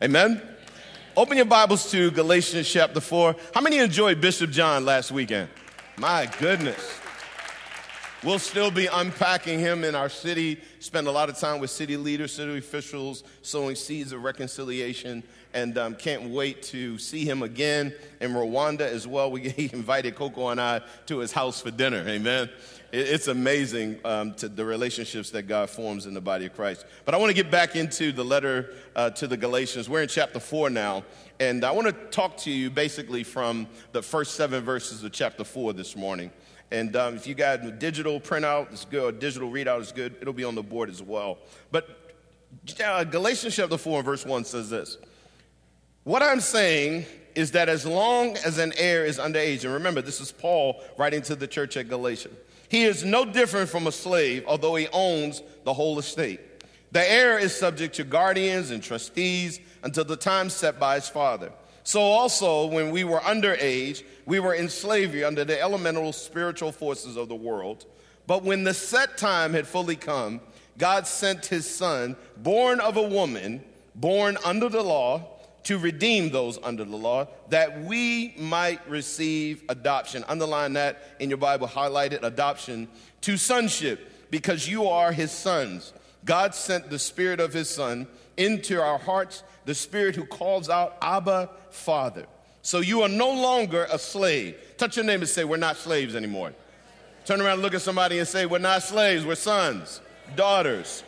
Amen? Open your Bibles to Galatians chapter 4. How many enjoyed Bishop John last weekend? My goodness. We'll still be unpacking him in our city, spend a lot of time with city leaders, city officials, sowing seeds of reconciliation, and um, can't wait to see him again in Rwanda as well. We he invited Coco and I to his house for dinner. Amen. It's amazing um, to the relationships that God forms in the body of Christ. But I want to get back into the letter uh, to the Galatians. We're in chapter 4 now, and I want to talk to you basically from the first seven verses of chapter 4 this morning. And um, if you got a digital printout, it's good. A Digital readout is good. It'll be on the board as well. But uh, Galatians chapter 4 verse 1 says this. What I'm saying is that as long as an heir is underage, and remember, this is Paul writing to the church at Galatia, he is no different from a slave, although he owns the whole estate. The heir is subject to guardians and trustees until the time set by his father. So also, when we were underage, we were in slavery under the elemental spiritual forces of the world. But when the set time had fully come, God sent his son, born of a woman, born under the law, to redeem those under the law, that we might receive adoption. Underline that in your Bible, highlighted adoption to sonship, because you are his sons. God sent the spirit of his son into our hearts the Spirit who calls out, Abba, Father. So you are no longer a slave. Touch your name and say, We're not slaves anymore. Turn around look at somebody and say, We're not slaves, we're sons, daughters.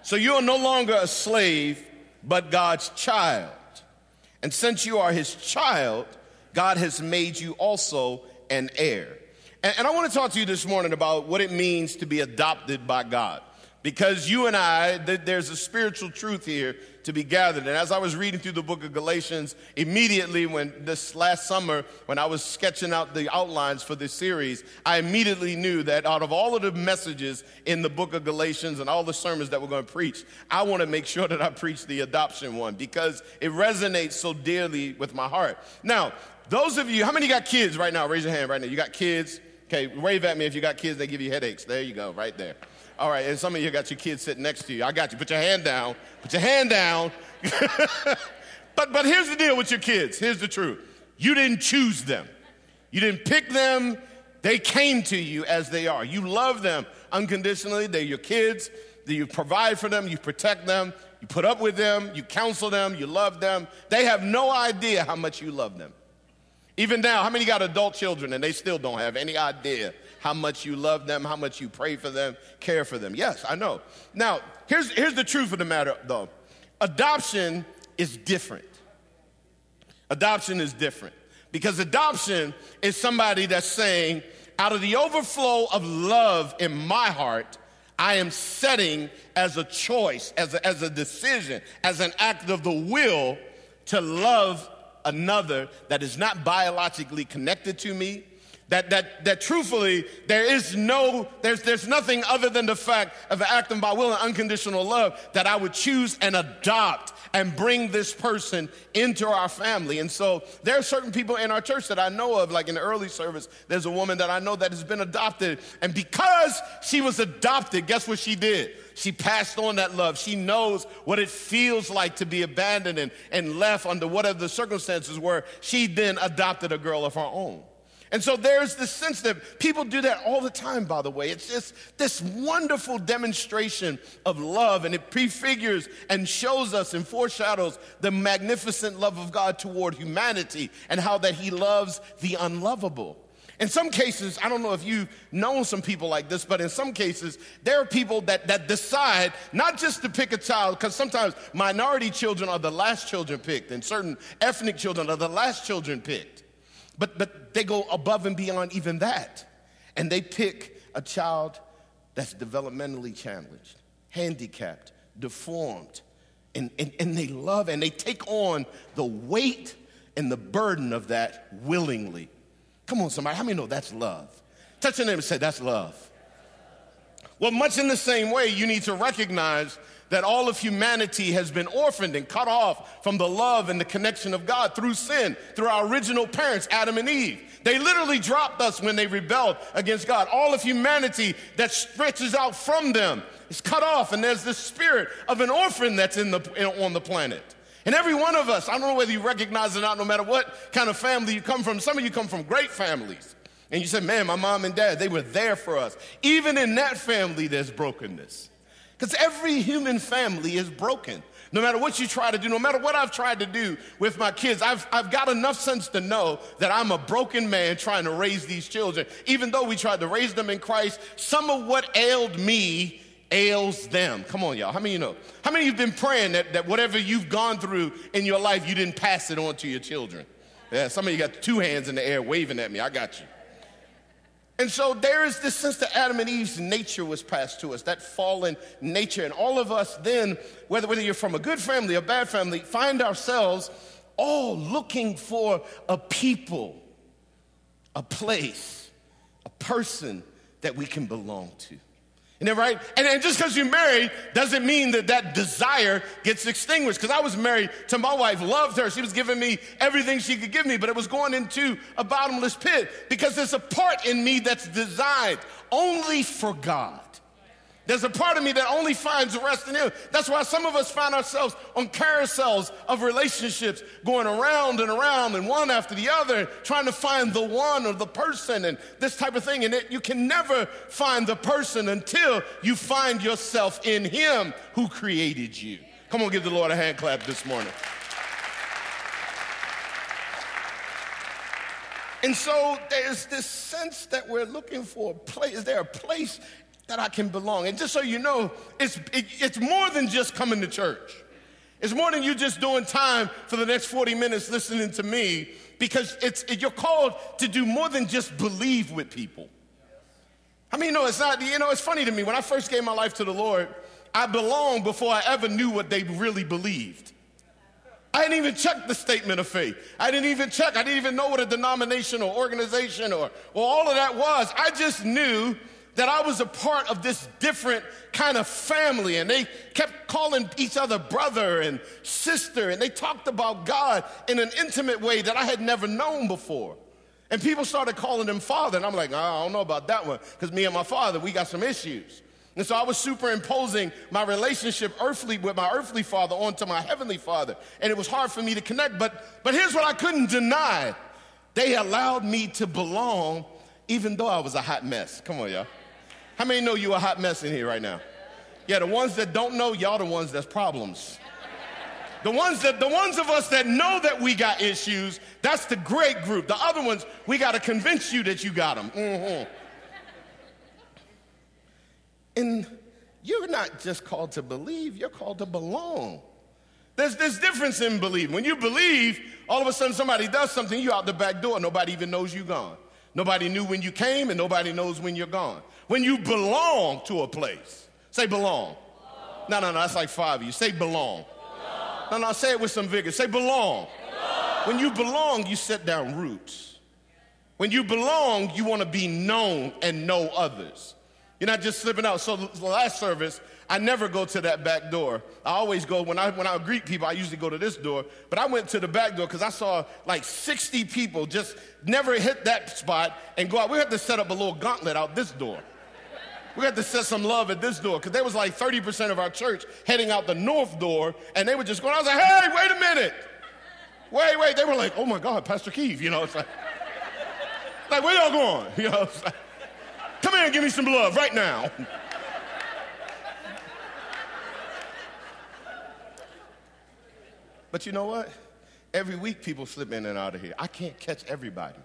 So you are no longer a slave, but God's child. And since you are his child, God has made you also an heir. And, and I want to talk to you this morning about what it means to be adopted by God because you and I, there's a spiritual truth here to be gathered. And as I was reading through the book of Galatians, immediately when this last summer, when I was sketching out the outlines for this series, I immediately knew that out of all of the messages in the book of Galatians and all the sermons that we're going to preach, I want to make sure that I preach the adoption one because it resonates so dearly with my heart. Now, those of you, how many got kids right now? Raise your hand right now. You got kids? Okay, wave at me if you got kids, they give you headaches. There you go, right there. All right, and some of you got your kids sitting next to you. I got you. Put your hand down. Put your hand down. but, but here's the deal with your kids. Here's the truth. You didn't choose them. You didn't pick them. They came to you as they are. You love them unconditionally. They're your kids. You provide for them. You protect them. You put up with them. You counsel them. You love them. They have no idea how much you love them. Even now, how many got adult children and they still don't have any idea how much you love them, how much you pray for them, care for them. Yes, I know. Now, here's, here's the truth of the matter, though adoption is different. Adoption is different because adoption is somebody that's saying, out of the overflow of love in my heart, I am setting as a choice, as a, as a decision, as an act of the will to love another that is not biologically connected to me, that, that, that truthfully, there is no, there's, there's nothing other than the fact of acting by will and unconditional love that I would choose and adopt and bring this person into our family. And so there are certain people in our church that I know of, like in the early service, there's a woman that I know that has been adopted. And because she was adopted, guess what she did? She passed on that love. She knows what it feels like to be abandoned and, and left under whatever the circumstances were. She then adopted a girl of her own. And so there's this sense that people do that all the time, by the way. It's just this wonderful demonstration of love, and it prefigures and shows us and foreshadows the magnificent love of God toward humanity and how that He loves the unlovable. In some cases, I don't know if you've known some people like this, but in some cases, there are people that, that decide not just to pick a child, because sometimes minority children are the last children picked, and certain ethnic children are the last children picked. But, but they go above and beyond even that. And they pick a child that's developmentally challenged, handicapped, deformed. And, and, and they love and they take on the weight and the burden of that willingly. Come on, somebody. How many know that's love? Touch your name and say, That's love. Well, much in the same way, you need to recognize that all of humanity has been orphaned and cut off from the love and the connection of God through sin, through our original parents, Adam and Eve. They literally dropped us when they rebelled against God. All of humanity that stretches out from them is cut off, and there's this spirit of an orphan that's in the, in, on the planet. And every one of us, I don't know whether you recognize it or not, no matter what kind of family you come from, some of you come from great families. And you say, man, my mom and dad, they were there for us. Even in that family, there's brokenness. Because every human family is broken. No matter what you try to do, no matter what I've tried to do with my kids, I've, I've got enough sense to know that I'm a broken man trying to raise these children. Even though we tried to raise them in Christ, some of what ailed me ails them. Come on, y'all. How many you know? How many of you have been praying that, that whatever you've gone through in your life, you didn't pass it on to your children? Yeah, some of you got two hands in the air waving at me. I got you. And so there is this sense that Adam and Eve's nature was passed to us, that fallen nature. And all of us then, whether, whether you're from a good family or bad family, find ourselves all looking for a people, a place, a person that we can belong to. Right? And, and just because you're married doesn't mean that that desire gets extinguished. Because I was married to my wife, loved her. She was giving me everything she could give me, but it was going into a bottomless pit because there's a part in me that's designed only for God. There's a part of me that only finds rest in Him. That's why some of us find ourselves on carousels of relationships, going around and around and one after the other, trying to find the one or the person and this type of thing. And it, you can never find the person until you find yourself in Him who created you. Come on, give the Lord a hand clap this morning. And so there's this sense that we're looking for a place. Is there a place that I can belong. And just so you know, it's, it, it's more than just coming to church. It's more than you just doing time for the next 40 minutes listening to me because it's, it, you're called to do more than just believe with people. I mean, no, it's not, you know, it's funny to me. When I first gave my life to the Lord, I belonged before I ever knew what they really believed. I didn't even check the statement of faith. I didn't even check. I didn't even know what a denomination or organization or, or all of that was. I just knew that I was a part of this different kind of family. And they kept calling each other brother and sister. And they talked about God in an intimate way that I had never known before. And people started calling him father. And I'm like, ah, I don't know about that one. Because me and my father, we got some issues. And so I was superimposing my relationship earthly with my earthly father onto my heavenly father. And it was hard for me to connect. But, but here's what I couldn't deny they allowed me to belong even though I was a hot mess. Come on, y'all. How many know you a hot mess in here right now? Yeah, the ones that don't know, y'all the ones that's problems. The ones that the ones of us that know that we got issues, that's the great group. The other ones, we got to convince you that you got them. Mm-hmm. And you're not just called to believe, you're called to belong. There's this difference in believing. When you believe, all of a sudden somebody does something, you out the back door, nobody even knows you gone. Nobody knew when you came, and nobody knows when you're gone. When you belong to a place, say belong. belong. No, no, no, that's like five of you. Say belong. belong. No, no, say it with some vigor. Say belong. belong. When you belong, you set down roots. When you belong, you want to be known and know others. You're not just slipping out. So the last service, I never go to that back door. I always go when I when I greet people. I usually go to this door, but I went to the back door because I saw like 60 people just never hit that spot and go out. We had to set up a little gauntlet out this door. We had to set some love at this door because there was like 30% of our church heading out the north door, and they were just going. I was like, "Hey, wait a minute, wait, wait." They were like, "Oh my God, Pastor Keith," you know. It's like, like where y'all going? You know. Like, Come here and give me some love right now. But you know what? Every week people slip in and out of here. I can't catch everybody.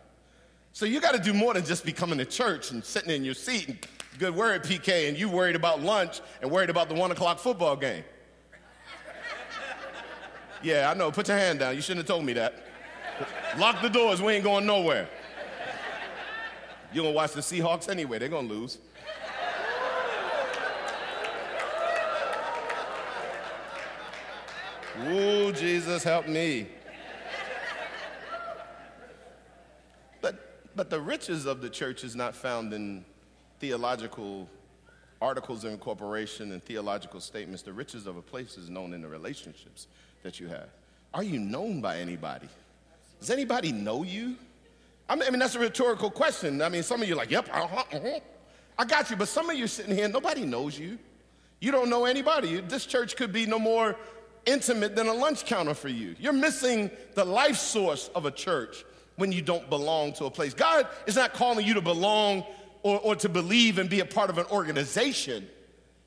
So you got to do more than just be coming to church and sitting in your seat and good word, PK, and you worried about lunch and worried about the one o'clock football game. Yeah, I know. Put your hand down. You shouldn't have told me that. Lock the doors. We ain't going nowhere. You're gonna watch the Seahawks anyway. They're gonna lose. Ooh, Jesus, help me. But, but the riches of the church is not found in theological articles of incorporation and theological statements. The riches of a place is known in the relationships that you have. Are you known by anybody? Does anybody know you? I mean, that's a rhetorical question. I mean, some of you are like, yep, uh-huh, uh-huh. I got you. But some of you sitting here, nobody knows you. You don't know anybody. This church could be no more intimate than a lunch counter for you. You're missing the life source of a church when you don't belong to a place. God is not calling you to belong or, or to believe and be a part of an organization.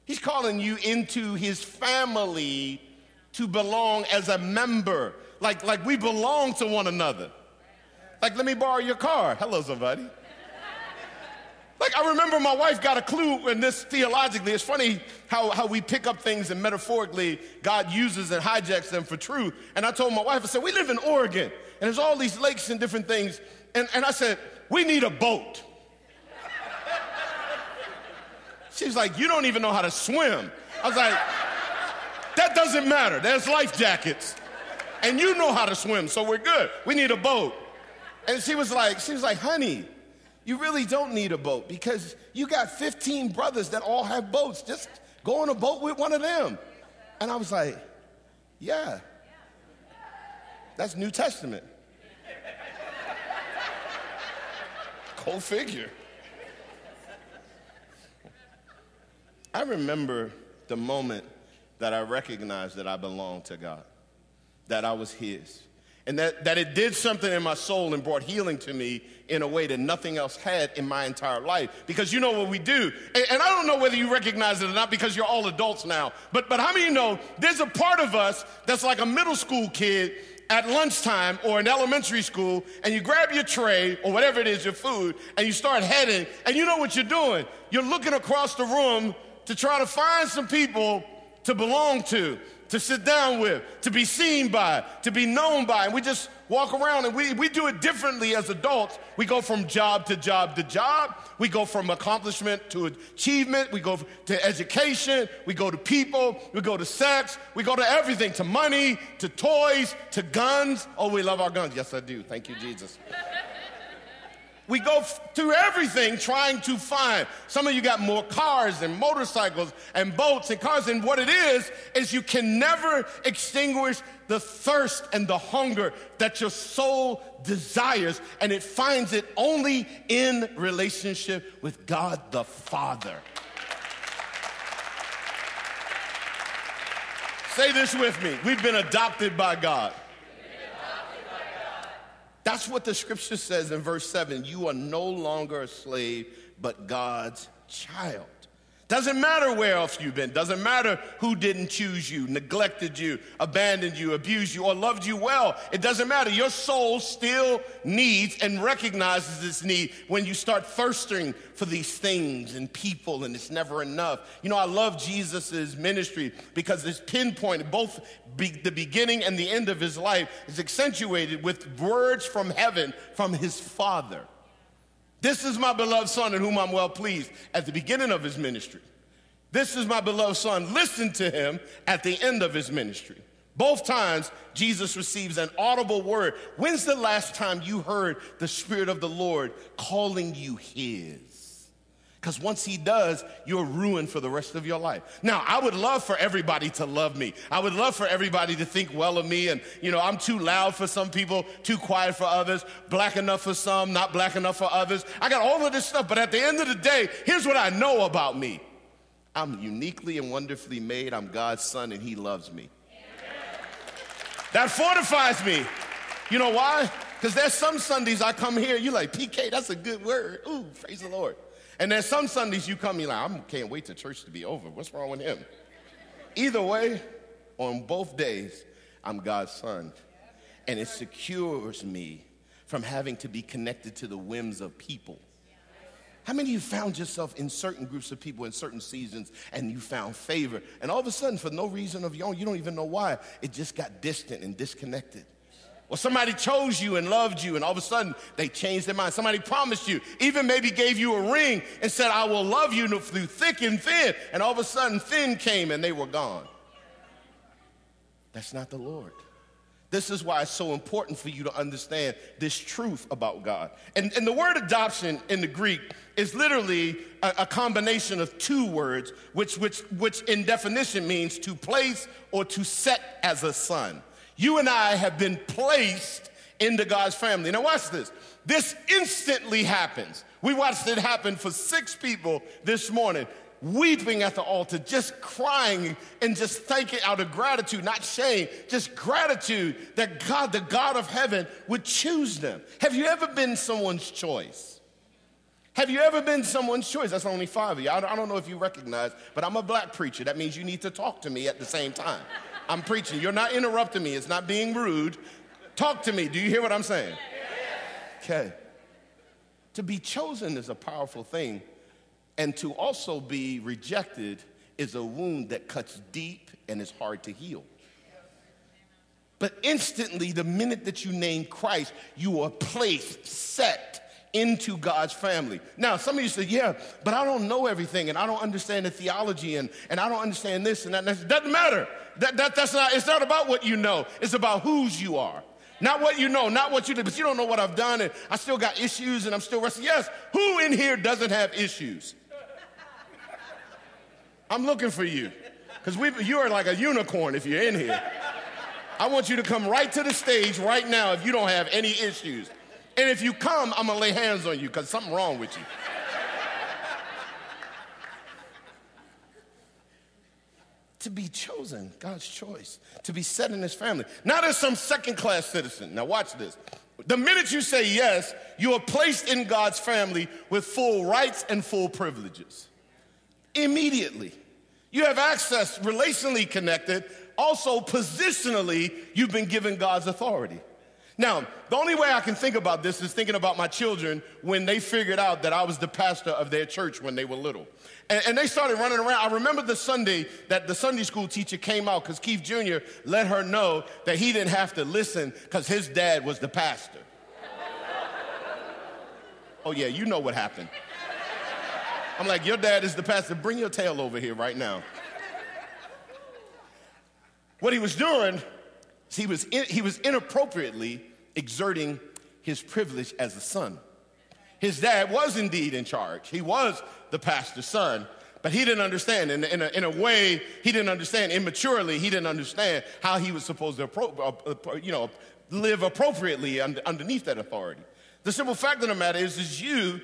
He's calling you into his family to belong as a member. Like, like we belong to one another. Like, let me borrow your car. Hello, somebody. Like, I remember my wife got a clue in this theologically. It's funny how, how we pick up things and metaphorically God uses and hijacks them for truth. And I told my wife, I said, We live in Oregon, and there's all these lakes and different things. And, and I said, We need a boat. She's like, You don't even know how to swim. I was like, That doesn't matter. There's life jackets. And you know how to swim, so we're good. We need a boat. And she was like, She was like, Honey, you really don't need a boat because you got 15 brothers that all have boats. Just go on a boat with one of them. And I was like, yeah, that's New Testament. Go figure. I remember the moment that I recognized that I belonged to God, that I was His and that, that it did something in my soul and brought healing to me in a way that nothing else had in my entire life. Because you know what we do, and, and, I don't know whether you recognize it or not because you're all adults now, but, but how many know there's a part of us that's like a middle school kid at lunchtime or in elementary school, and you grab your tray or whatever it is, your food, and you start heading, and you know what you're doing? You're looking across the room to try to find some people to belong to to sit down with, to be seen by, to be known by. And we just walk around and we, we do it differently as adults. We go from job to job to job. We go from accomplishment to achievement. We go to education. We go to people. We go to sex. We go to everything to money, to toys, to guns. Oh, we love our guns. Yes, I do. Thank you, Jesus. We go through everything trying to find. Some of you got more cars and motorcycles and boats and cars. And what it is, is you can never extinguish the thirst and the hunger that your soul desires. And it finds it only in relationship with God the Father. Say this with me. We've been adopted by God. That's what the scripture says in verse 7. You are no longer a slave, but God's child. Doesn't matter where else you've been. Doesn't matter who didn't choose you, neglected you, abandoned you, abused you, or loved you well. It doesn't matter. Your soul still needs and recognizes this need when you start thirsting for these things and people, and it's never enough. You know, I love Jesus' ministry because it's pinpointed, both be, the beginning and the end of his life is accentuated with words from heaven from his Father. This is my beloved son in whom I'm well pleased at the beginning of his ministry. This is my beloved son. Listen to him at the end of his ministry. Both times, Jesus receives an audible word. When's the last time you heard the Spirit of the Lord calling you his? Because once he does, you're ruined for the rest of your life. Now, I would love for everybody to love me. I would love for everybody to think well of me. And, you know, I'm too loud for some people, too quiet for others, black enough for some, not black enough for others. I got all of this stuff. But at the end of the day, here's what I know about me I'm uniquely and wonderfully made. I'm God's son, and he loves me. That fortifies me. You know why? Because there's some Sundays I come here, you're like, PK, that's a good word. Ooh, praise the Lord. And then some Sundays you come, you're like, I can't wait to church to be over. What's wrong with him? Either way, on both days, I'm God's son. And it secures me from having to be connected to the whims of people. How many of you found yourself in certain groups of people in certain seasons and you found favor? And all of a sudden, for no reason of your own, you don't even know why, it just got distant and disconnected. Or somebody chose you and loved you, and all of a sudden they changed their mind. Somebody promised you, even maybe gave you a ring and said, I will love you through thick and thin. And all of a sudden, thin came and they were gone. That's not the Lord. This is why it's so important for you to understand this truth about God. And, and the word adoption in the Greek is literally a, a, combination of two words, which, which, which in definition means to place or to set as a son. You and I have been placed into God's family. Now, watch this. This instantly happens. We watched it happen for six people this morning. weeping at the altar, just crying and just thanking out of gratitude, not shame, just gratitude that God, the God of heaven, would choose them. Have you ever been someone's choice? Have you ever been someone's choice? That's only five of you. I don't know if you recognize, but I'm a black preacher. That means you need to talk to me at the same time. I'm preaching. You're not interrupting me. It's not being rude. Talk to me. Do you hear what I'm saying? Okay. To be chosen is a powerful thing, and to also be rejected is a wound that cuts deep and is hard to heal. But instantly, the minute that you name Christ, you are placed, set into God's family. Now, some of you say, yeah, but I don't know everything and I don't understand the theology and, and I don't understand this and that. And doesn't matter. That, that, that's not, it's not about what you know, it's about whose you are. Not what you know, not what you did, but you don't know what I've done, and I still got issues, and I'm still wrestling. Yes, who in here doesn't have issues? I'm looking for you, because you are like a unicorn if you're in here. I want you to come right to the stage right now if you don't have any issues. And if you come, I'm gonna lay hands on you because something wrong with you. to be chosen, God's choice, to be set in his family, not as some second class citizen. Now, watch this. The minute you say yes, you are placed in God's family with full rights and full privileges. Immediately. You have access, relationally connected. Also, positionally, you've been given God's authority. Now, the only way I can think about this is thinking about my children when they figured out that I was the pastor of their church when they were little. And, and they started running around. I remember the Sunday that the Sunday school teacher came out because Keith Jr. let her know that he didn't have to listen because his dad was the pastor. oh, yeah, you know what happened. I'm like, your dad is the pastor. Bring your tail over here right now. What he was doing he was, in, he was inappropriately exerting his privilege as a son. His dad was indeed in charge. He was the pastor's son, but he didn't understand. In, in, a, in a way, he didn't understand. Immaturely, he didn't understand how he was supposed to, uh, uh, you know, live appropriately under, underneath that authority. The simple fact of the matter is, is you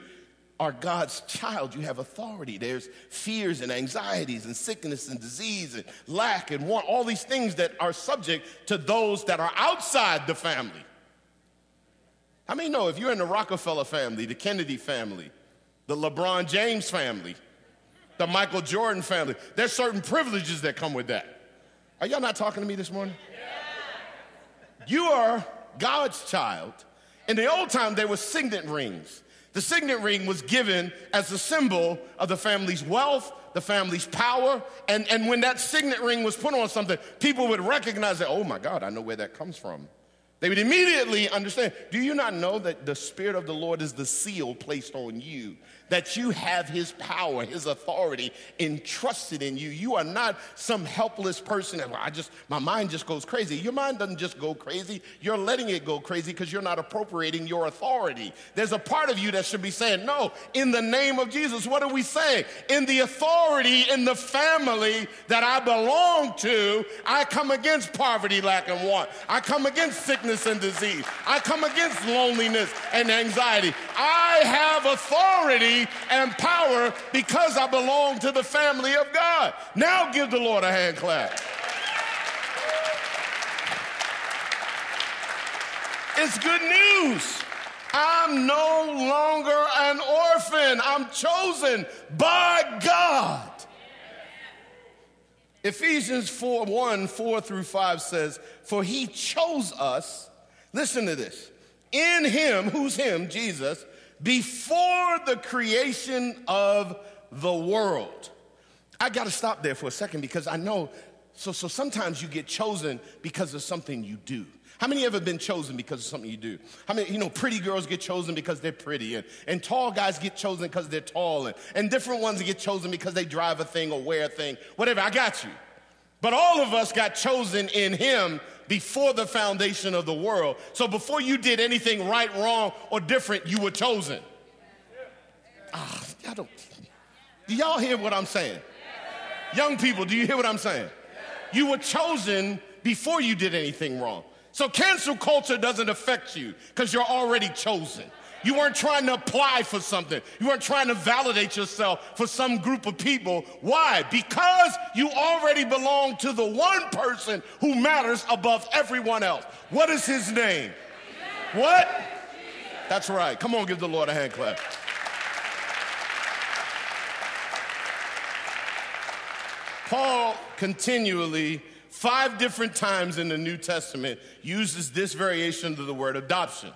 are God's child, you have authority. There's fears and anxieties and sickness and disease and lack and want, all these things that are subject to those that are outside the family. How many know if you're in the Rockefeller family, the Kennedy family, the LeBron James family, the Michael Jordan family, there's certain privileges that come with that. Are y'all not talking to me this morning? You are God's child. In the old time, there were signet rings. The signet ring was given as a symbol of the family's wealth, the family's power, and, and when that signet ring was put on something, people would recognize that, oh my God, I know where that comes from. They would immediately understand. Do you not know that the Spirit of the Lord is the seal placed on you? That you have His power, His authority entrusted in you. You are not some helpless person that, well, I just, my mind just goes crazy. Your mind doesn't just go crazy. You're letting it go crazy because you're not appropriating your authority. There's a part of you that should be saying, no, in the name of Jesus. What are we saying? In the authority, in the family that I belong to, I come against poverty, lack, and want. I come against sickness sickness and disease. I come against loneliness and anxiety. I have authority and power because I belong to the family of God. Now give the Lord a hand clap. It's good news. I'm no longer an orphan. I'm chosen by God. Ephesians 4 1, 4 through 5 says, For he chose us, listen to this, in him, who's him, Jesus, before the creation of the world. I got to stop there for a second because I know, so, so sometimes you get chosen because of something you do. How many ever been chosen because of something you do? How many, you know, pretty girls get chosen because they're pretty, and, and tall guys get chosen because they're tall, and, and different ones get chosen because they drive a thing or wear a thing, whatever. I got you. But all of us got chosen in Him before the foundation of the world. So before you did anything right, wrong, or different, you were chosen. Ah, y'all don't. Do y'all hear what I'm saying? Young people, do you hear what I'm saying? You were chosen before you did anything wrong. So cancel culture doesn't affect you because you're already chosen. You weren't trying to apply for something. You weren't trying to validate yourself for some group of people. Why? Because you already belong to the one person who matters above everyone else. What is his name? What? That's right. Come on, give the Lord a hand clap. Paul continually, five different times in the New Testament, uses this variation of the word adoption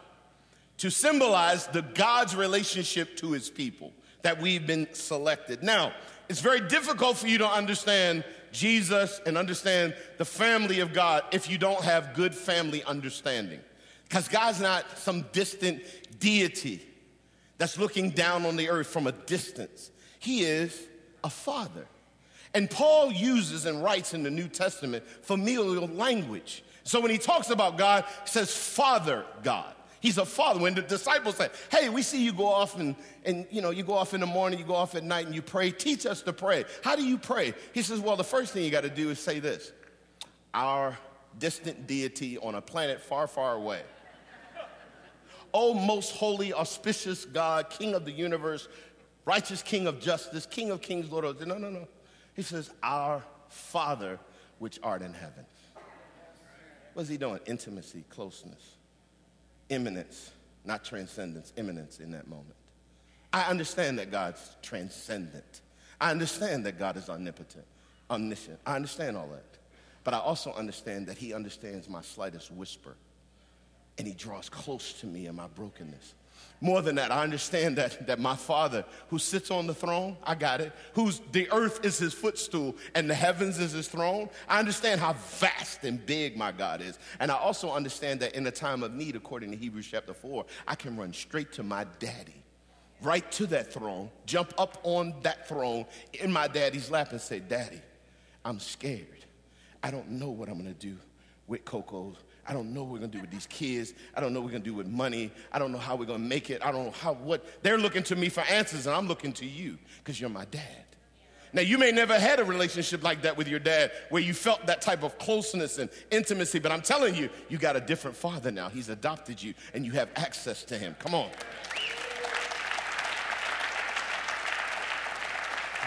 to symbolize the God's relationship to his people, that we've been selected. Now, it's very difficult for you to understand Jesus and understand the family of God if you don't have good family understanding. Because God's not some distant deity that's looking down on the earth from a distance. He is a father. And Paul uses and writes in the New Testament familial language. So when he talks about God, he says, Father God. He's a father. When the disciples say, Hey, we see you go off and, and you know, you go off in the morning, you go off at night and you pray. Teach us to pray. How do you pray? He says, Well, the first thing you got to do is say this Our distant deity on a planet far, far away. Oh, most holy, auspicious God, King of the universe, righteous King of justice, King of kings, Lord of. No, no, no. He says, Our Father which art in heaven. What's he doing? Intimacy, closeness, immanence, not transcendence, immanence in that moment. I understand that God's transcendent. I understand that God is omnipotent, omniscient. I understand all that. But I also understand that he understands my slightest whisper and he draws close to me in my brokenness. More than that, I understand that, that my father who sits on the throne, I got it, who's the earth is his footstool and the heavens is his throne. I understand how vast and big my God is. And I also understand that in a time of need, according to Hebrews chapter 4, I can run straight to my daddy, right to that throne, jump up on that throne in my daddy's lap and say, Daddy, I'm scared. I don't know what I'm gonna do with Coco's I don't know what we're gonna do with these kids. I don't know what we're gonna do with money. I don't know how we're gonna make it. I don't know how, what. They're looking to me for answers, and I'm looking to you because you're my dad. Now, you may never had a relationship like that with your dad where you felt that type of closeness and intimacy, but I'm telling you, you got a different father now. He's adopted you, and you have access to him. Come on.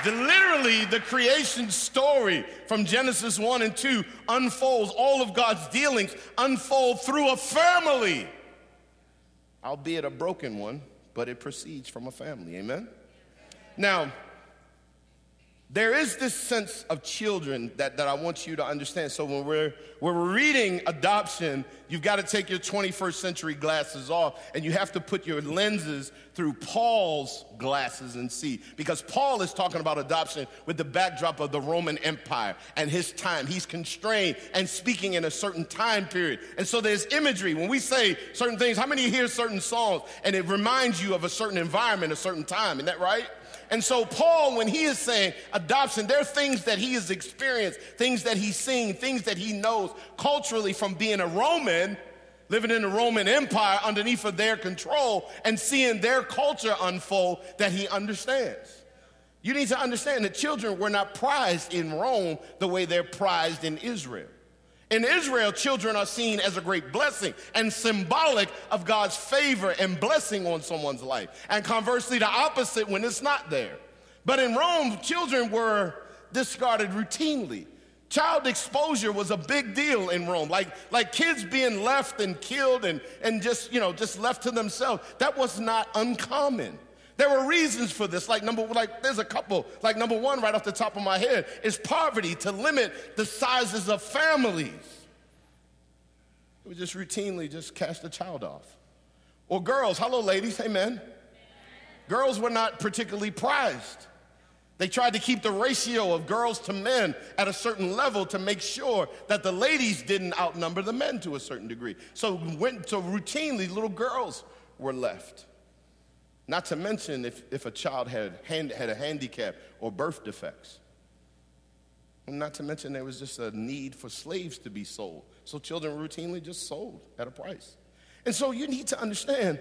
The, literally, the creation story from Genesis 1 and 2 unfolds, all of God's dealings unfold through a family, albeit a broken one, but it proceeds from a family. Amen? Now, there is this sense of children that, that I want you to understand. So when we're, when we're reading adoption, you've got to take your 21st century glasses off and you have to put your lenses through Paul's glasses and see. Because Paul is talking about adoption with the backdrop of the Roman Empire and his time. He's constrained and speaking in a certain time period. And so there's imagery. When we say certain things, how many hear certain songs and it reminds you of a certain environment, a certain time? Isn't that right? And so, Paul, when he is saying adoption, there are things that he has experienced, things that he's seen, things that he knows culturally from being a Roman, living in the Roman Empire underneath of their control, and seeing their culture unfold that he understands. You need to understand that children were not prized in Rome the way they're prized in Israel. In Israel, children are seen as a great blessing and symbolic of God's favor and blessing on someone's life. And conversely, the opposite when it's not there. But in Rome, children were discarded routinely. Child exposure was a big deal in Rome. Like, like kids being left and killed and, and just, you know, just left to themselves. That was not uncommon. There were reasons for this. Like number, like there's a couple. Like number one, right off the top of my head, is poverty to limit the sizes of families. We just routinely just cast a child off. Or girls, hello ladies, amen. men. Girls were not particularly prized. They tried to keep the ratio of girls to men at a certain level to make sure that the ladies didn't outnumber the men to a certain degree. So, went, so routinely, little girls were left. Not to mention if, if a child had, hand, had a handicap or birth defects. not to mention there was just a need for slaves to be sold. So children routinely just sold at a price. And so you need to understand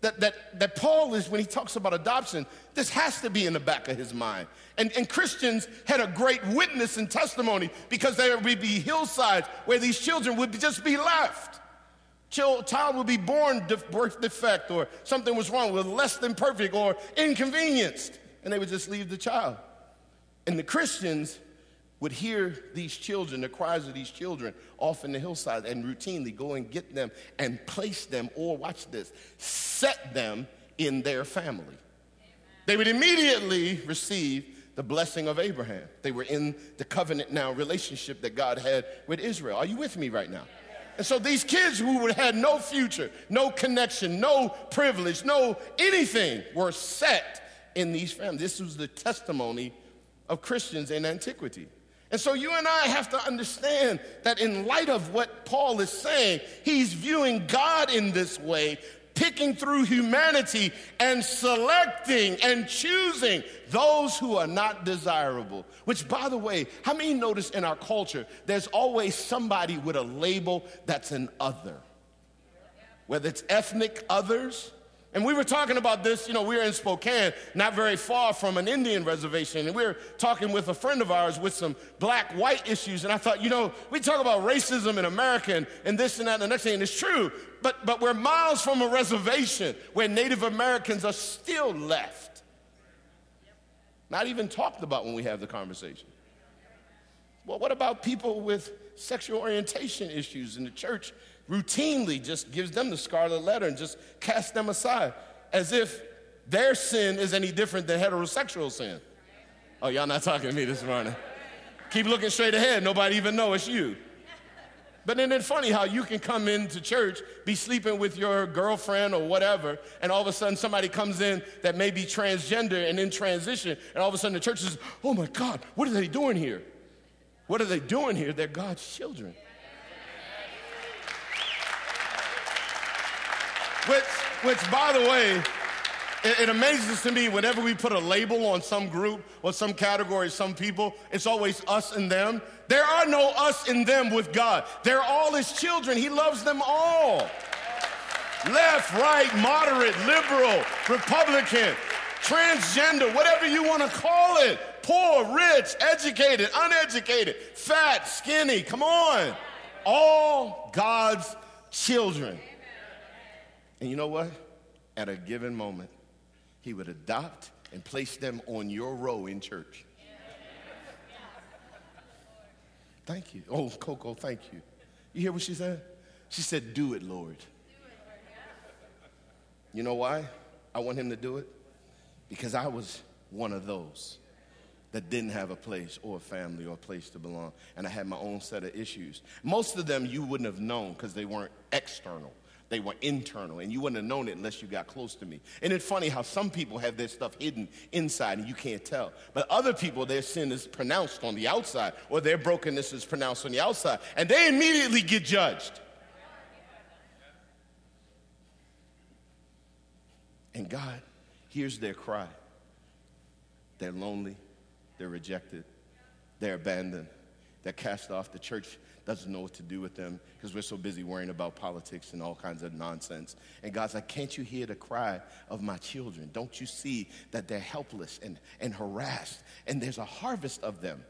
that, that, that Paul is, when he talks about adoption, this has to be in the back of his mind. And, and Christians had a great witness and testimony because there would be hillsides where these children would just be left. Child would be born with birth defect or something was wrong, with less than perfect or inconvenienced, and they would just leave the child. And the Christians would hear these children, the cries of these children, off in the hillside and routinely go and get them and place them, or watch this, set them in their family. They would immediately receive the blessing of Abraham. They were in the covenant now relationship that God had with Israel. Are you with me right now? And so these kids who had no future, no connection, no privilege, no anything were set in these families. This was the testimony of Christians in antiquity. And so you and I have to understand that in light of what Paul is saying, he's viewing God in this way, picking through humanity and selecting and choosing those who are not desirable. Which, by the way, how many notice in our culture there's always somebody with a label that's an other? Whether it's ethnic others, and we were talking about this, you know, we were in Spokane, not very far from an Indian reservation, and we were talking with a friend of ours with some black white issues. And I thought, you know, we talk about racism in America and, and this and that and the next thing, and it's true, but, but we're miles from a reservation where Native Americans are still left. Not even talked about when we have the conversation. Well, what about people with sexual orientation issues in the church routinely just gives them the scarlet letter and just casts them aside as if their sin is any different than heterosexual sin. Oh, y'all not talking to me this morning. Keep looking straight ahead. Nobody even know it's you. But then it's funny how you can come into church, be sleeping with your girlfriend or whatever, and all of a sudden somebody comes in that may be transgender and in transition, and all of a sudden the church says, Oh my God, what are they doing here? What are they doing here? They're God's children. Which, which by the way, it, it, amazes to me whenever we put a label on some group or some category, some people, it's always us and them. There are no us and them with God. They're all His children. He loves them all. Left, right, moderate, liberal, Republican, transgender, whatever you want to call it. Poor, rich, educated, uneducated, fat, skinny. Come on. All God's children. And you know what? At a given moment, he would adopt and place them on your row in church. Thank you. Oh, Coco, thank you. You hear what she said? She said, Do it, Lord. You know why I want him to do it? Because I was one of those that didn't have a place or a family or a place to belong. And I had my own set of issues. Most of them you wouldn't have known because they weren't external. They were internal, and you wouldn't have known it unless you got close to me. And it's funny how some people have their stuff hidden inside and you can't tell. But other people, their sin is pronounced on the outside, or their brokenness is pronounced on the outside, and they immediately get judged. And God hears their cry. They're lonely, they're rejected, they're abandoned, they're cast off. The church doesn't know what to do with them because we're so busy worrying about politics and all kinds of nonsense. And God's like, Can't you hear the cry of my children? Don't you see that they're helpless and, and harassed? And there's a harvest of them.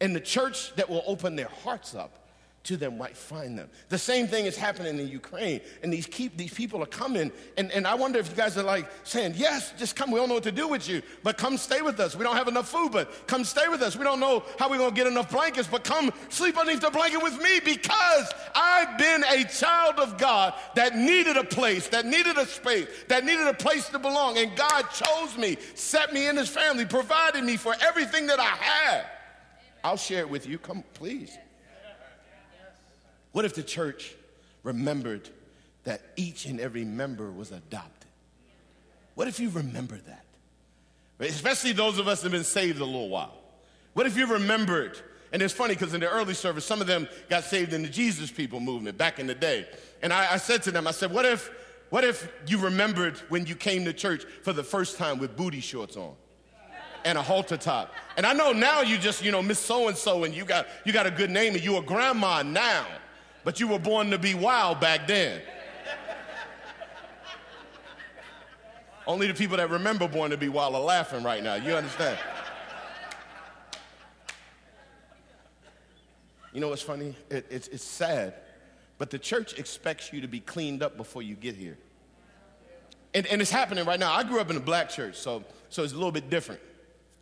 And the church that will open their hearts up to them might find them. The same thing is happening in Ukraine, and these keep these people are coming, and, and I wonder if you guys are like saying, Yes, just come, we don't know what to do with you, but come stay with us. We don't have enough food, but come stay with us. We don't know how we're gonna get enough blankets, but come sleep underneath the blanket with me because I've been a child of God that needed a place, that needed a space, that needed a place to belong. And God chose me, set me in his family, provided me for everything that I had. I'll share it with you. Come, please. What if the church remembered that each and every member was adopted? What if you remember that? Especially those of us that have been saved a little while. What if you remembered? And it's funny because in the early service, some of them got saved in the Jesus People movement back in the day. And I, I said to them, I said, what if, what if you remembered when you came to church for the first time with booty shorts on? and a halter top. And I know now you just, you know, Miss So and so, and you got you got a good name, and you a grandma now but you were born to be wild back then. Only the people that remember Born to Be Wild are laughing right now. You understand? You know what's funny? It, it's, it's sad but the church expects you to be cleaned up before you get here. And, and it's happening right now. I grew up in a black church, so, so it's a little bit different.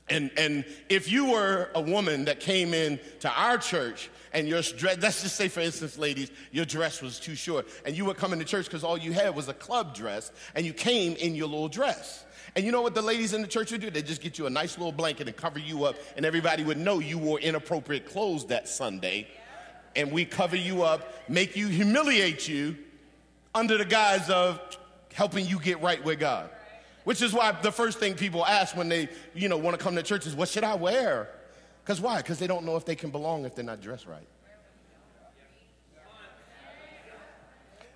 And, and if you were a woman that came in to our church and your dress, let's just say, for instance, ladies, your dress was too short, and you were coming to church because all you had was a club dress, and you came in your little dress. And you know what the ladies in the church would do? They just get you a nice little blanket and cover you up, and everybody would know you wore inappropriate clothes that Sunday. And we cover you up, make you humiliate you under the guise of helping you get right with God. Which is why the first thing people ask when they, you know, want to come to church is, what should I wear? Because why? Because they don't know if they can belong if they're not dressed right.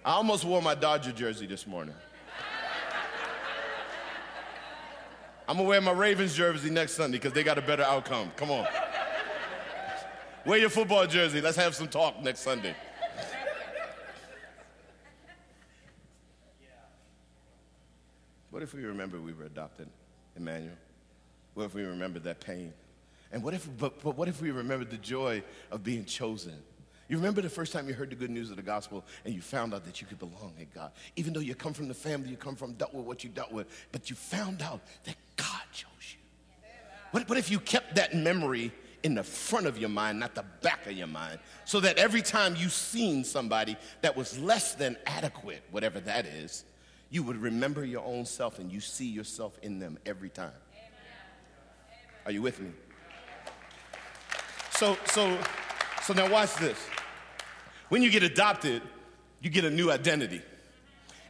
I almost wore my Dodger jersey this morning. I'm gonna wear my Ravens jersey next Sunday because they got a better outcome. Come on. Wear your football jersey. Let's have some talk next Sunday. What if we remember we were adopted, Emmanuel? What if we remember that pain? And what if, but, but what if we remember the joy of being chosen? You remember the first time you heard the good news of the gospel and you found out that you could belong in God. Even though you come from the family you come from, dealt with what you dealt with, but you found out that God chose you. What, what if you kept that memory in the front of your mind, not the back of your mind, so that every time you seen somebody that was less than adequate, whatever that is, you would remember your own self and you see yourself in them every time. Are you with me? So, so, so now watch this. When you get adopted, you get a new identity.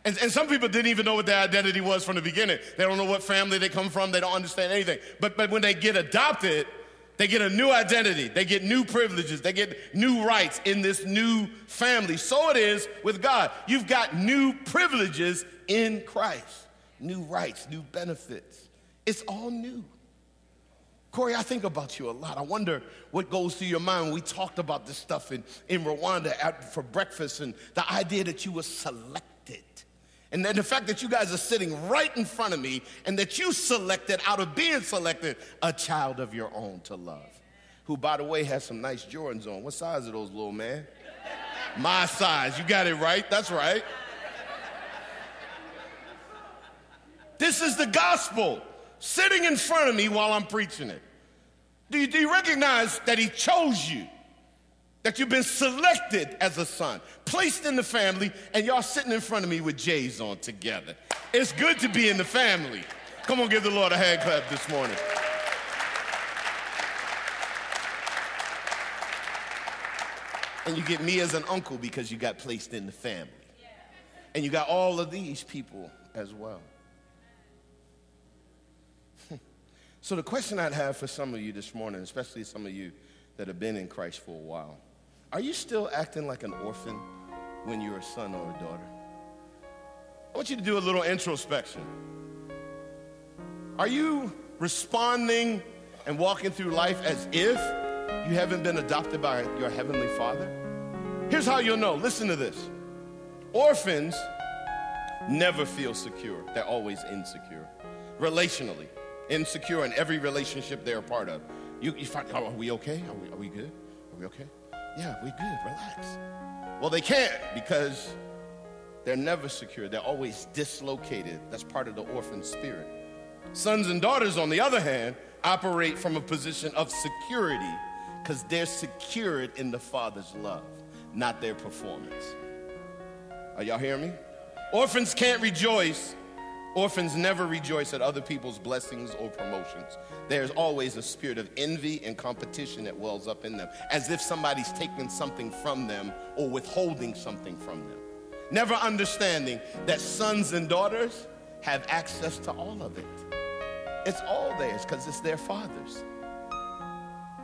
And, and some people didn't even know what their identity was from the beginning. They don't know what family they come from, they don't understand anything. But, but when they get adopted, they get a new identity. They get new privileges. They get new rights in this new family. So it is with God. You've got new privileges in Christ, new rights, new benefits. It's all new. Corey, I think about you a lot. I wonder what goes through your mind when we talked about this stuff in, in Rwanda at, for breakfast and the idea that you were selected. And then the fact that you guys are sitting right in front of me and that you selected, out of being selected, a child of your own to love. Who, by the way, has some nice Jordans on. What size are those, little man? My size. You got it right. That's right. This is the gospel sitting in front of me while I'm preaching it. Do you, do you recognize that He chose you? That you've been selected as a son, placed in the family, and y'all sitting in front of me with J's on together. It's good to be in the family. Come on, give the Lord a hand clap this morning. And you get me as an uncle because you got placed in the family. And you got all of these people as well. so, the question I'd have for some of you this morning, especially some of you that have been in Christ for a while, are you still acting like an orphan when you're a son or a daughter? I want you to do a little introspection. Are you responding and walking through life as if you haven't been adopted by your heavenly father? Here's how you'll know. Listen to this. Orphans never feel secure. They're always insecure. Relationally, insecure in every relationship they're a part of. You, you find, oh, are we okay? Are we, are we good? Are we okay? Yeah, we're good. Relax. Well, they can't because they're never secure. They're always dislocated. That's part of the orphan spirit. Sons and daughters, on the other hand, operate from a position of security because they're secured in the Father's love, not their performance. Are y'all hearing me? Orphans can't rejoice Orphans never rejoice at other people's blessings or promotions. There's always a spirit of envy and competition that wells up in them, as if somebody's taking something from them or withholding something from them. Never understanding that sons and daughters have access to all of it. It's all theirs because it's their father's.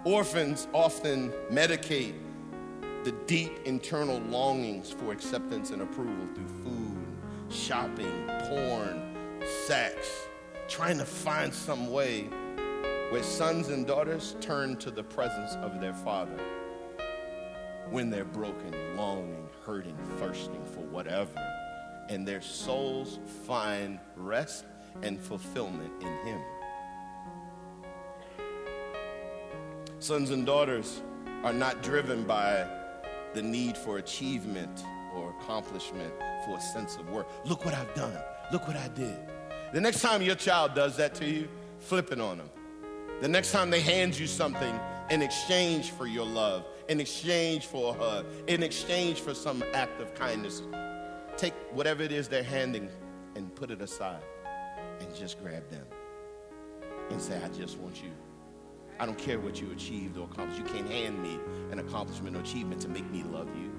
Orphans often medicate the deep internal longings for acceptance and approval through food, shopping, porn, sex, trying to find some way where sons and daughters turn to the presence of their father when they're broken, longing, hurting, thirsting for whatever, and their souls find rest and fulfillment in Him. Sons and daughters are not driven by the need for achievement or accomplishment, for a sense of worth. Look what I've done. Look what I did. The next time your child does that to you, flip it on them. The next time they hand you something in exchange for your love, in exchange for a hug, in exchange for some act of kindness, take whatever it is they're handing and put it aside and just grab them and say, I just want you. I don't care what you achieved or accomplished. You can't hand me an accomplishment or achievement to make me love you.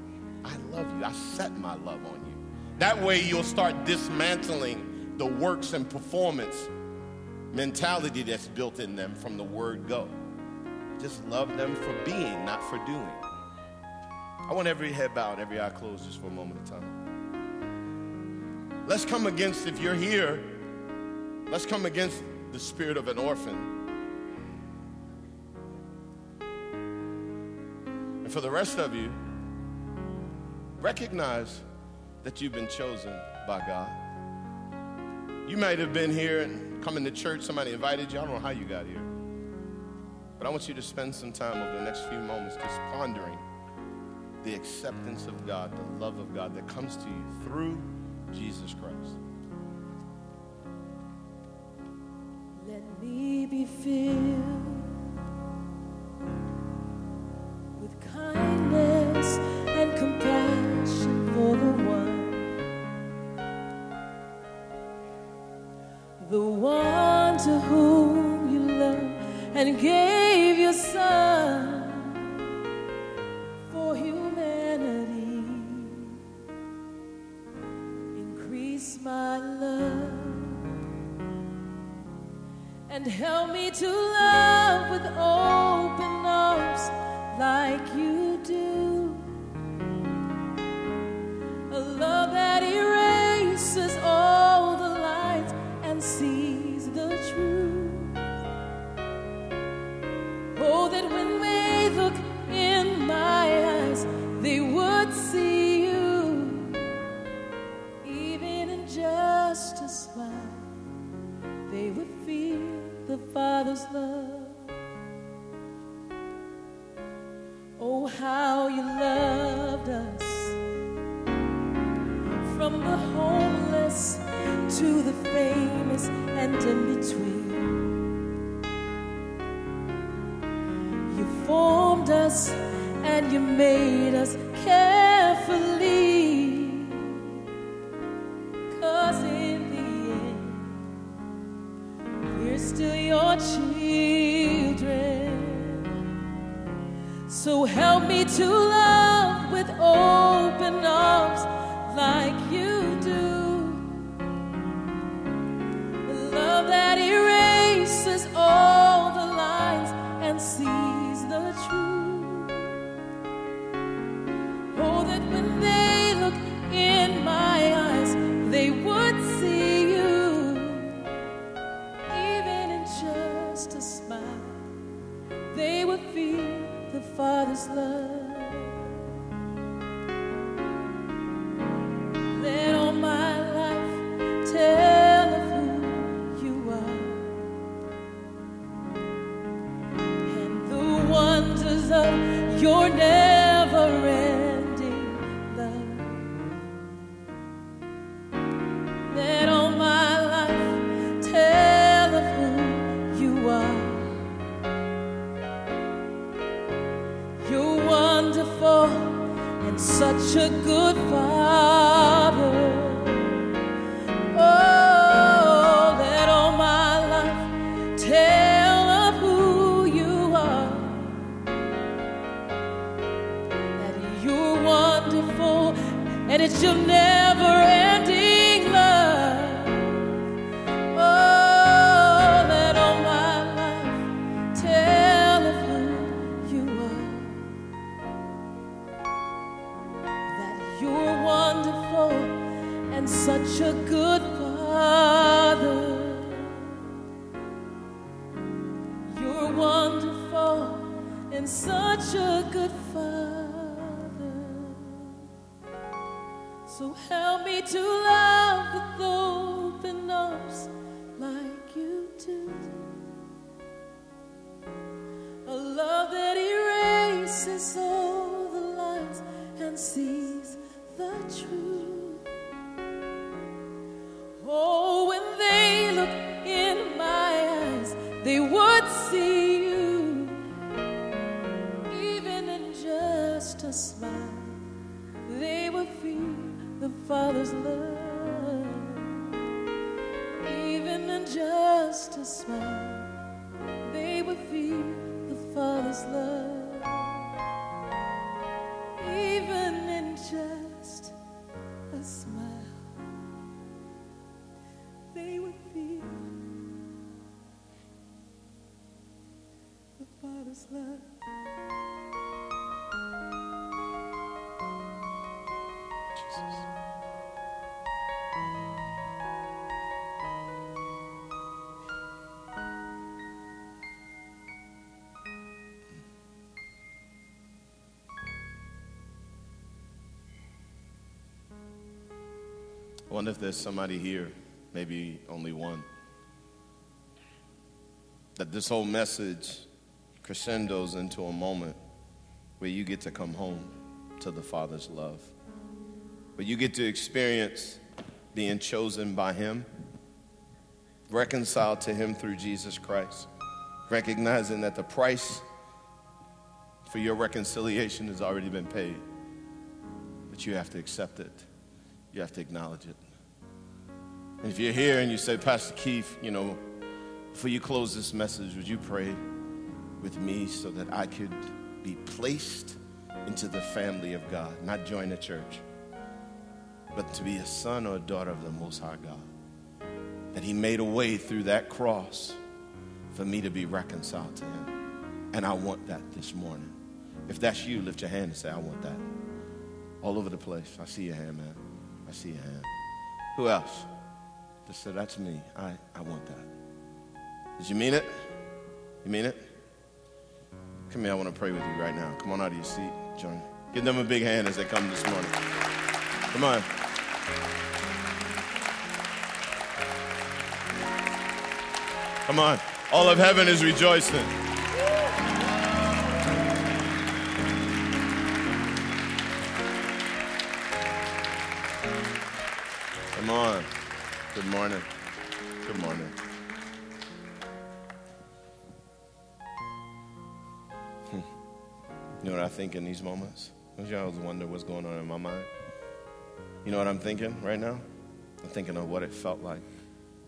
I love you. I set my love on you. That way you'll start dismantling the works and performance mentality that's built in them from the word go. Just love them for being, not for doing. I want every head bowed, every eye closed just for a moment of time. Let's come against, if you're here, let's come against the spirit of an orphan. And for the rest of you, recognize that you've been chosen by God. You might have been here and coming to church, somebody invited you. I don't know how you got here. But I want you to spend some time over the next few moments just pondering the acceptance of God, the love of God that comes to you through Jesus Christ. And such a good father. So help me to love with open arms like you do. A love that erases all the lines and sees the truth. Oh, Father's love. Even in just a smile, they would feel the Father's love. Even in just a smile, they would feel the Father's love. Jesus. Wonder if there's somebody here, maybe only one, that this whole message crescendos into a moment where you get to come home to the Father's love, where you get to experience being chosen by Him, reconciled to Him through Jesus Christ, recognizing that the price for your reconciliation has already been paid, but you have to accept it. You have to acknowledge it. And if you're here and you say, Pastor Keith, you know, before you close this message, would you pray with me so that I could be placed into the family of God, not join a church, but to be a son or a daughter of the Most High God? That He made a way through that cross for me to be reconciled to Him. And I want that this morning. If that's you, lift your hand and say, I want that. All over the place. I see your hand, man. I see your hand. Who else? Just say, that's me. I, I want that. Did you mean it? You mean it? Come here, I want to pray with you right now. Come on out of your seat. Join. Give them a big hand as they come this morning. Come on. Come on. All of heaven is rejoicing. Good morning. Good morning. You know what I think in these moments? Don't you always wonder what's going on in my mind? You know what I'm thinking right now? I'm thinking of what it felt like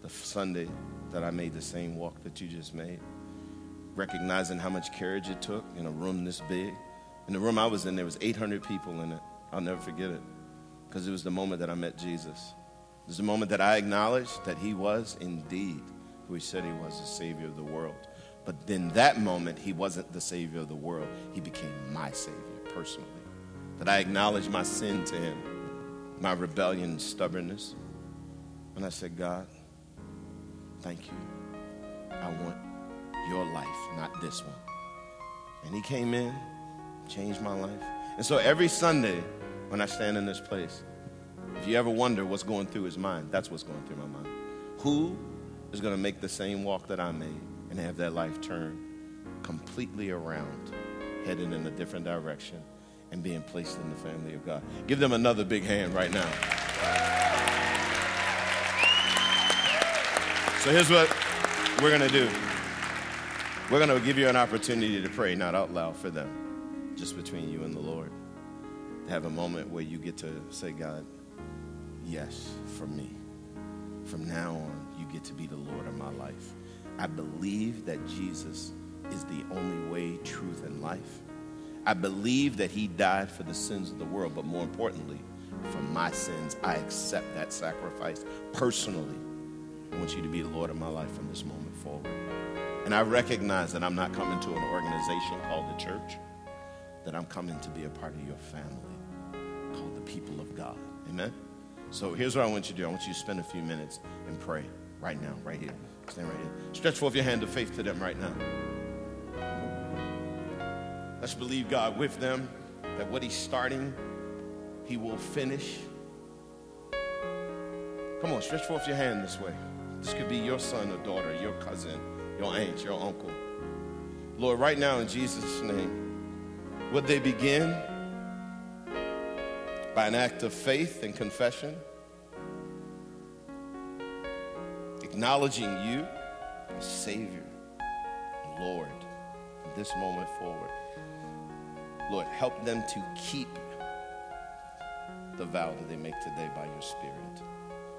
the Sunday that I made the same walk that you just made. Recognizing how much courage it took in a room this big. In the room I was in, there was 800 people in it. I'll never forget it because it was the moment that I met Jesus. It was the moment that I acknowledged that he was indeed who he said he was, the Savior of the world. But in that moment, he wasn't the Savior of the world. He became my Savior personally. That I acknowledged my sin to him, my rebellion and stubbornness. And I said, God, thank you. I want your life, not this one. And he came in, changed my life. And so every Sunday when I stand in this place, if you ever wonder what's going through his mind, that's what's going through my mind. Who is going to make the same walk that I made and have their life turn completely around, heading in a different direction, and being placed in the family of God? Give them another big hand right now. So here's what we're going to do we're going to give you an opportunity to pray, not out loud for them, just between you and the Lord. Have a moment where you get to say, God, yes, for me. From now on, you get to be the Lord of my life. I believe that Jesus is the only way, truth, and life. I believe that he died for the sins of the world, but more importantly, for my sins, I accept that sacrifice personally. I want you to be the Lord of my life from this moment forward. And I recognize that I'm not coming to an organization called the church, that I'm coming to be a part of your family called the people of God. Amen? So here's what I want you to do I want you to spend a few minutes and pray right now, right here. Stand right here. Stretch forth your hand of faith to them right now. Let's believe God with them that what He's starting, He will finish. Come on, stretch forth your hand this way. This could be your son or daughter, your cousin, your aunt, your uncle. Lord, right now in Jesus' name, would they begin by an act of faith and confession, acknowledging you as Savior, Lord, from this moment forward. Lord, help them to keep the vow that they make today by your Spirit.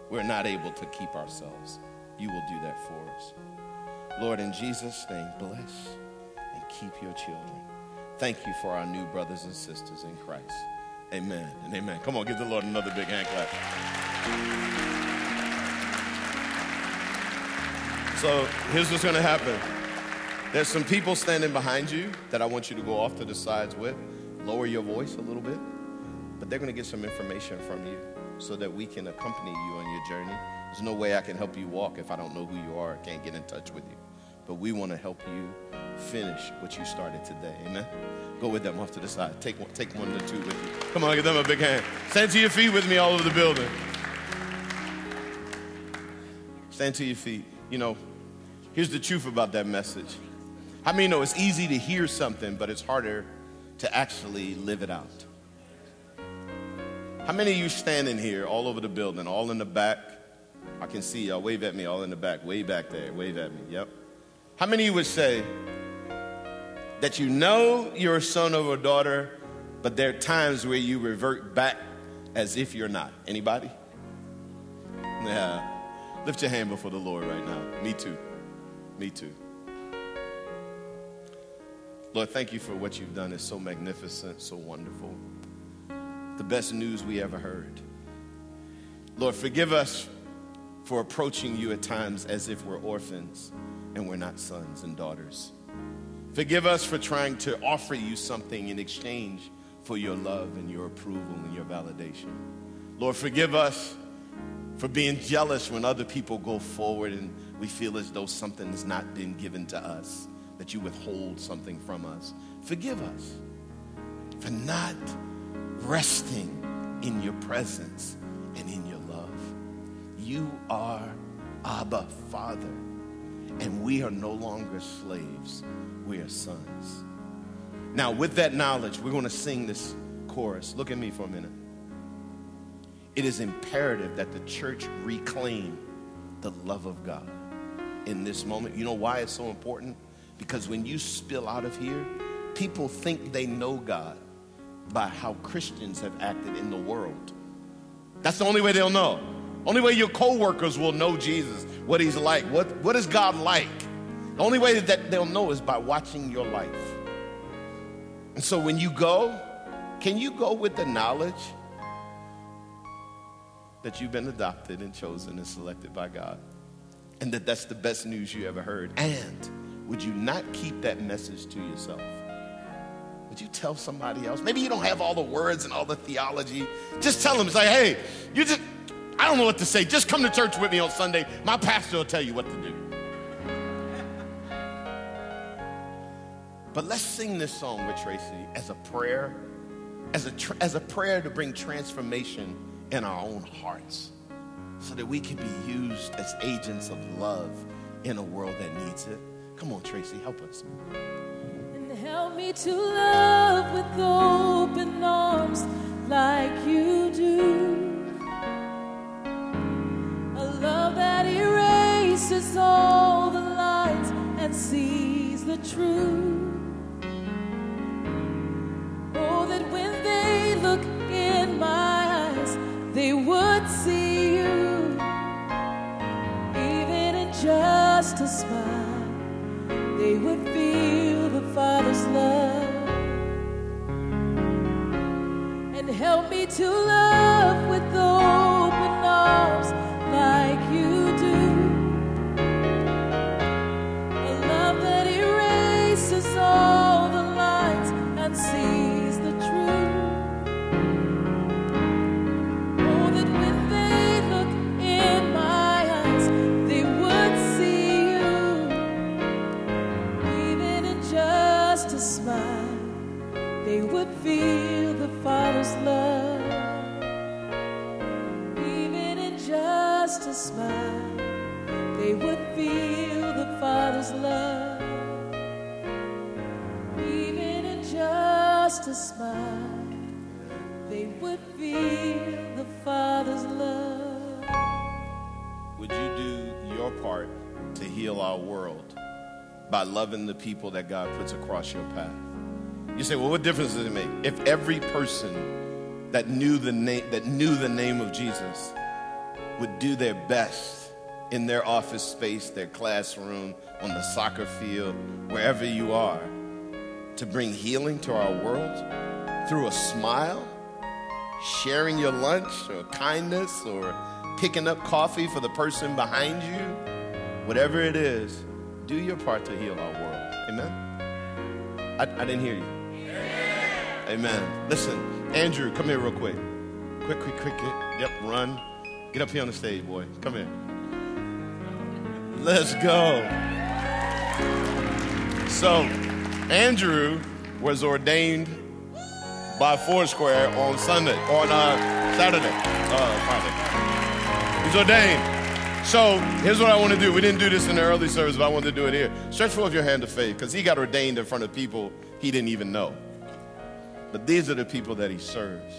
We're not able to keep ourselves. You will do that for us. Lord, in Jesus' name, bless and keep your children. Thank you for our new brothers and sisters in Christ. Amen and amen. Come on, give the Lord another big hand clap. So here's what's going to happen. There's some people standing behind you that I want you to go off to the sides with. Lower your voice a little bit, but they're going to get some information from you so that we can accompany you on your journey. There's no way I can help you walk if I don't know who you are, can't get in touch with you. But we want to help you finish what you started today. Amen. Go with them off to the side. Take one, take one or two with you. Come on, give them a big hand. Stand to your feet with me all over the building. Stand to your feet. You know, here's the truth about that message. How many know it's easy to hear something, but it's harder to actually live it out? How many of you standing here all over the building, all in the back? I can see y'all. Wave at me, all in the back. Way back there. Wave at me. Yep. How many of you would say that you know you're a son or a daughter, but there are times where you revert back as if you're not? Anybody? Yeah. Lift your hand before the Lord right now. Me too. Me too. Lord, thank you for what you've done. It's so magnificent, so wonderful. The best news we ever heard. Lord, forgive us for approaching you at times as if we're orphans and we're not sons and daughters. Forgive us for trying to offer you something in exchange for your love and your approval and your validation. Lord, forgive us for being jealous when other people go forward and we feel as though something has not been given to us, that you withhold something from us. Forgive us for not resting in your presence and in your love. You are Abba, Father, and we are no longer slaves, we are sons. Now, with that knowledge, we're going to sing this chorus. Look at me for a minute. It is imperative that the church reclaim the love of God in this moment. You know why it's so important? Because when you spill out of here, people think they know God by how Christians have acted in the world. That's the only way they'll know. Only way your coworkers will know Jesus, what he's like. What, what is God like? The only way that they'll know is by watching your life. And so when you go, can you go with the knowledge that you've been adopted and chosen and selected by God? And that that's the best news you ever heard? And would you not keep that message to yourself? Would you tell somebody else? Maybe you don't have all the words and all the theology. Just tell them, say, hey, you just, I don't know what to say. Just come to church with me on Sunday. My pastor will tell you what to do. But let's sing this song with Tracy as a prayer, as a, tr- as a prayer to bring transformation in our own hearts so that we can be used as agents of love in a world that needs it. Come on, Tracy, help us. And help me to love with open arms like you do. A love that erases all the lines and sees the truth. That when they look in my eyes, they would see you. Even in just a smile, they would feel the Father's love. And help me to love with open by loving the people that God puts across your path? You say, well, what difference does it make? If every person that knew the name that knew the name of Jesus would do their best in their office space, their classroom, on the soccer field, wherever you are, to bring healing to our world through a smile, sharing your lunch or kindness or picking up coffee for the person behind you, whatever it is, do your part to heal our world. Amen? I, I didn't hear you. Amen. Listen, Andrew, come here real quick. Quick, quick, quick. Get, yep, run. Get up here on the stage, boy. Come here. Let's go. So, Andrew was ordained by Foursquare on Sunday, on uh, Saturday, uh. He's ordained. So here's what I want to do. We didn't do this in the early service, but I want to do it here. Stretch forth your hand of faith, because he got ordained in front of people he didn't even know. But these are the people that he serves.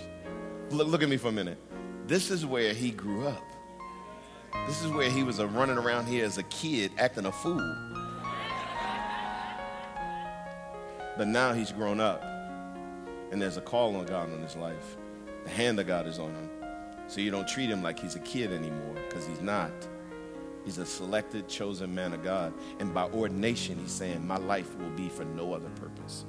Look, look at me for a minute. This is where he grew up. This is where he was running around here as a kid acting a fool. But now he's grown up, and there's a call on God on his life. The hand of God is on him. So you don't treat him like he's a kid anymore, because he's not. He's a selected, chosen man of God. And by ordination, he's saying, My life will be for no other purpose.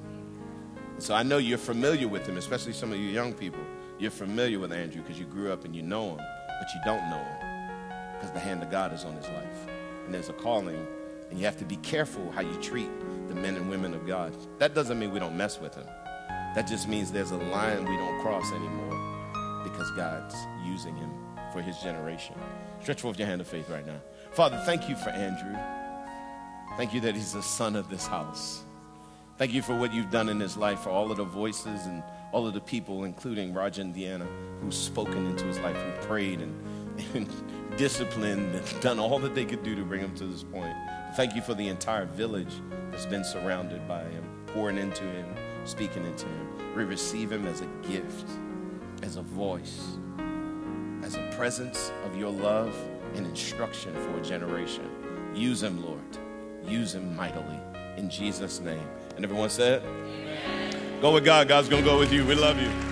So I know you're familiar with him, especially some of you young people. You're familiar with Andrew because you grew up and you know him, but you don't know him because the hand of God is on his life. And there's a calling, and you have to be careful how you treat the men and women of God. That doesn't mean we don't mess with him. That just means there's a line we don't cross anymore because God's using him for his generation. Stretch forth your hand of faith right now. Father, thank you for Andrew. Thank you that he's the son of this house. Thank you for what you've done in his life, for all of the voices and all of the people, including Roger and Deanna, who've spoken into his life, who prayed and, and disciplined and done all that they could do to bring him to this point. Thank you for the entire village that's been surrounded by him, pouring into him, speaking into him. We receive him as a gift, as a voice, as a presence of your love and instruction for a generation. Use him, Lord. Use him mightily. In Jesus' name. And everyone said, Go with God. God's going to go with you. We love you.